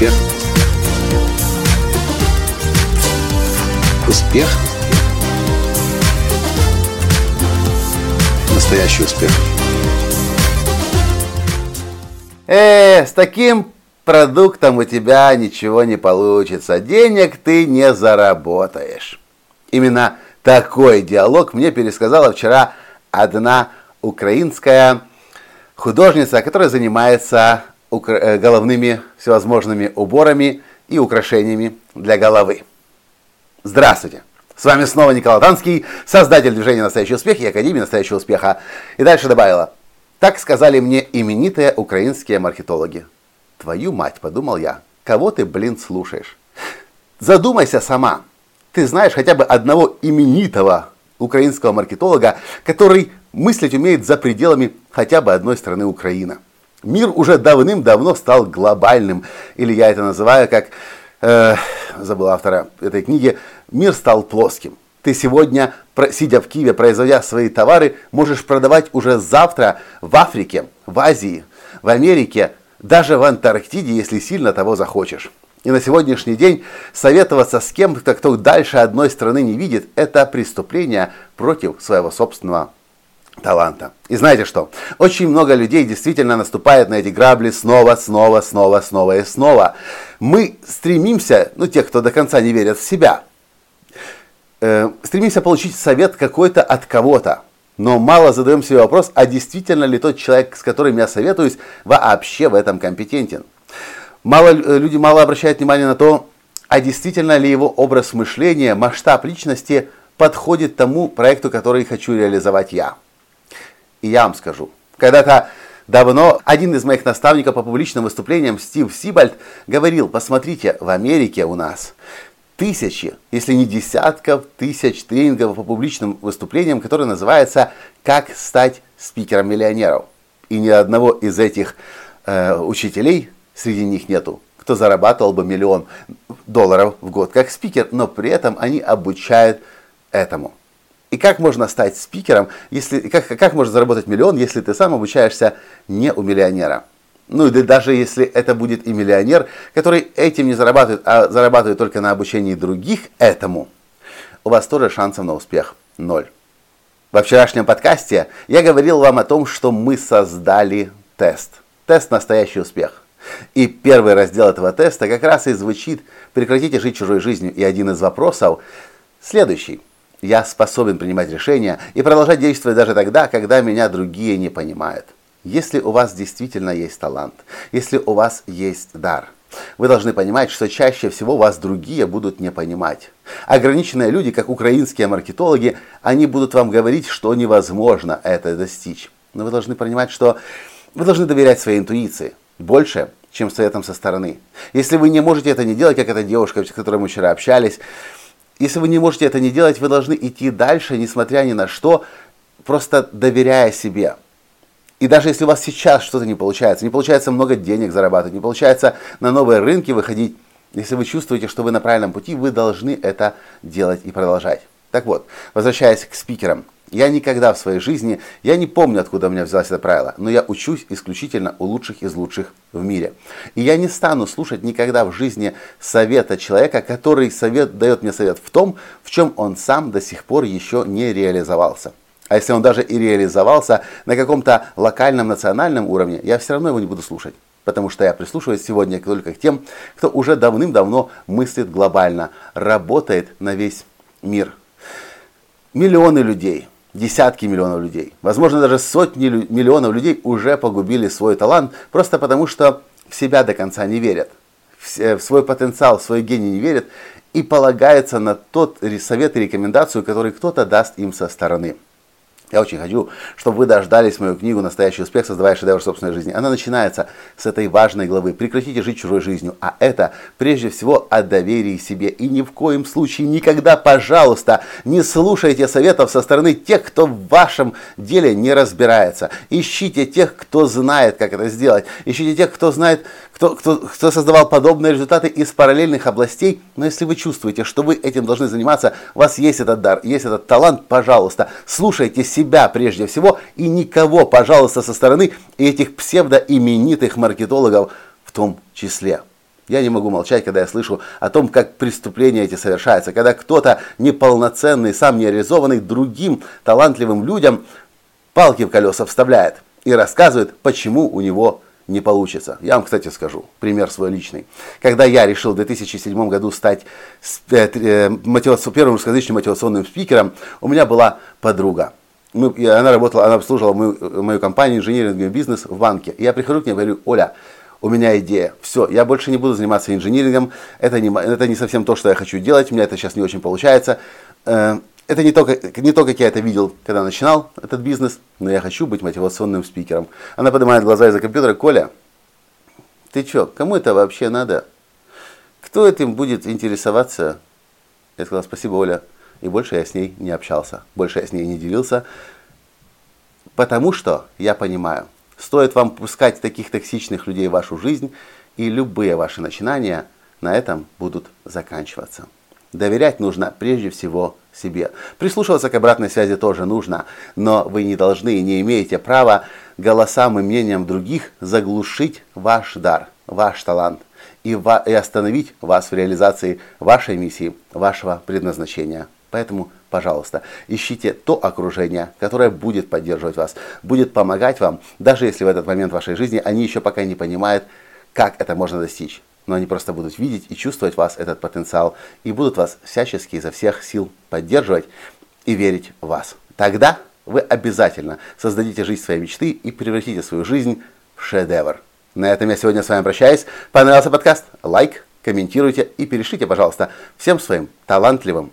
Успех. Успех. Настоящий успех. Э, с таким продуктом у тебя ничего не получится. Денег ты не заработаешь. Именно такой диалог мне пересказала вчера одна украинская художница, которая занимается головными всевозможными уборами и украшениями для головы. Здравствуйте! С вами снова Николай Танский, создатель движения «Настоящий успех» и Академии «Настоящего успеха». И дальше добавила. Так сказали мне именитые украинские маркетологи. Твою мать, подумал я, кого ты, блин, слушаешь? Задумайся сама. Ты знаешь хотя бы одного именитого украинского маркетолога, который мыслить умеет за пределами хотя бы одной страны Украина. Мир уже давным-давно стал глобальным, или я это называю как, э, забыл автора этой книги, мир стал плоским. Ты сегодня, сидя в Киеве, производя свои товары, можешь продавать уже завтра в Африке, в Азии, в Америке, даже в Антарктиде, если сильно того захочешь. И на сегодняшний день советоваться с кем-то, кто дальше одной страны не видит, это преступление против своего собственного таланта. И знаете что? Очень много людей действительно наступает на эти грабли снова, снова, снова, снова и снова. Мы стремимся, ну те, кто до конца не верят в себя, э, стремимся получить совет какой-то от кого-то. Но мало задаем себе вопрос, а действительно ли тот человек, с которым я советуюсь, вообще в этом компетентен. Мало, э, люди мало обращают внимание на то, а действительно ли его образ мышления, масштаб личности подходит тому проекту, который хочу реализовать я. И я вам скажу, когда-то давно один из моих наставников по публичным выступлениям, Стив Сибальд, говорил, посмотрите, в Америке у нас тысячи, если не десятков тысяч тренингов по публичным выступлениям, которые называются «Как стать спикером миллионеров». И ни одного из этих э, учителей среди них нету, кто зарабатывал бы миллион долларов в год как спикер, но при этом они обучают этому. И как можно стать спикером, если, как, как можно заработать миллион, если ты сам обучаешься не у миллионера? Ну и даже если это будет и миллионер, который этим не зарабатывает, а зарабатывает только на обучении других этому, у вас тоже шансов на успех ноль. Во вчерашнем подкасте я говорил вам о том, что мы создали тест. Тест «Настоящий успех». И первый раздел этого теста как раз и звучит «Прекратите жить чужой жизнью». И один из вопросов следующий – я способен принимать решения и продолжать действовать даже тогда, когда меня другие не понимают. Если у вас действительно есть талант, если у вас есть дар, вы должны понимать, что чаще всего вас другие будут не понимать. Ограниченные люди, как украинские маркетологи, они будут вам говорить, что невозможно это достичь. Но вы должны понимать, что вы должны доверять своей интуиции больше, чем советам со стороны. Если вы не можете это не делать, как эта девушка, с которой мы вчера общались, если вы не можете это не делать, вы должны идти дальше, несмотря ни на что, просто доверяя себе. И даже если у вас сейчас что-то не получается, не получается много денег зарабатывать, не получается на новые рынки выходить, если вы чувствуете, что вы на правильном пути, вы должны это делать и продолжать. Так вот, возвращаясь к спикерам. Я никогда в своей жизни, я не помню, откуда у меня взялось это правило, но я учусь исключительно у лучших из лучших в мире. И я не стану слушать никогда в жизни совета человека, который совет, дает мне совет в том, в чем он сам до сих пор еще не реализовался. А если он даже и реализовался на каком-то локальном, национальном уровне, я все равно его не буду слушать. Потому что я прислушиваюсь сегодня только к тем, кто уже давным-давно мыслит глобально, работает на весь мир. Миллионы людей, десятки миллионов людей, возможно даже сотни миллионов людей уже погубили свой талант просто потому, что в себя до конца не верят, в свой потенциал, в свой гений не верят. И полагаются на тот совет и рекомендацию, который кто-то даст им со стороны. Я очень хочу, чтобы вы дождались мою книгу «Настоящий успех. Создавая шедевр собственной жизни». Она начинается с этой важной главы. Прекратите жить чужой жизнью. А это прежде всего о доверии себе. И ни в коем случае никогда, пожалуйста, не слушайте советов со стороны тех, кто в вашем деле не разбирается. Ищите тех, кто знает, как это сделать. Ищите тех, кто знает, кто, кто, кто создавал подобные результаты из параллельных областей. Но если вы чувствуете, что вы этим должны заниматься, у вас есть этот дар, есть этот талант, пожалуйста, слушайте себя прежде всего и никого, пожалуйста, со стороны этих псевдоименитых маркетологов в том числе. Я не могу молчать, когда я слышу о том, как преступления эти совершаются, когда кто-то неполноценный, сам не другим талантливым людям палки в колеса вставляет и рассказывает, почему у него не получится. Я вам, кстати, скажу, пример свой личный. Когда я решил в 2007 году стать э, э, первым русскоязычным мотивационным спикером, у меня была подруга. Мы, она работала, она обслуживала мою, мою компанию инжиниринговый бизнес в банке. Я прихожу к ней говорю, Оля, у меня идея. Все, я больше не буду заниматься инжинирингом. Это не, это не совсем то, что я хочу делать. У меня это сейчас не очень получается. Э, это не то, не то, как я это видел, когда начинал этот бизнес, но я хочу быть мотивационным спикером. Она поднимает глаза из-за компьютера. Коля, ты что, кому это вообще надо? Кто этим будет интересоваться? Я сказал, спасибо, Оля. И больше я с ней не общался. Больше я с ней не делился. Потому что я понимаю, стоит вам пускать таких токсичных людей в вашу жизнь, и любые ваши начинания на этом будут заканчиваться. Доверять нужно прежде всего себе. Прислушиваться к обратной связи тоже нужно, но вы не должны и не имеете права голосам и мнениям других заглушить ваш дар, ваш талант и, и остановить вас в реализации вашей миссии, вашего предназначения. Поэтому, пожалуйста, ищите то окружение, которое будет поддерживать вас, будет помогать вам, даже если в этот момент вашей жизни они еще пока не понимают, как это можно достичь но они просто будут видеть и чувствовать вас, этот потенциал, и будут вас всячески изо всех сил поддерживать и верить в вас. Тогда вы обязательно создадите жизнь своей мечты и превратите свою жизнь в шедевр. На этом я сегодня с вами прощаюсь. Понравился подкаст? Лайк, комментируйте и перешлите, пожалуйста, всем своим талантливым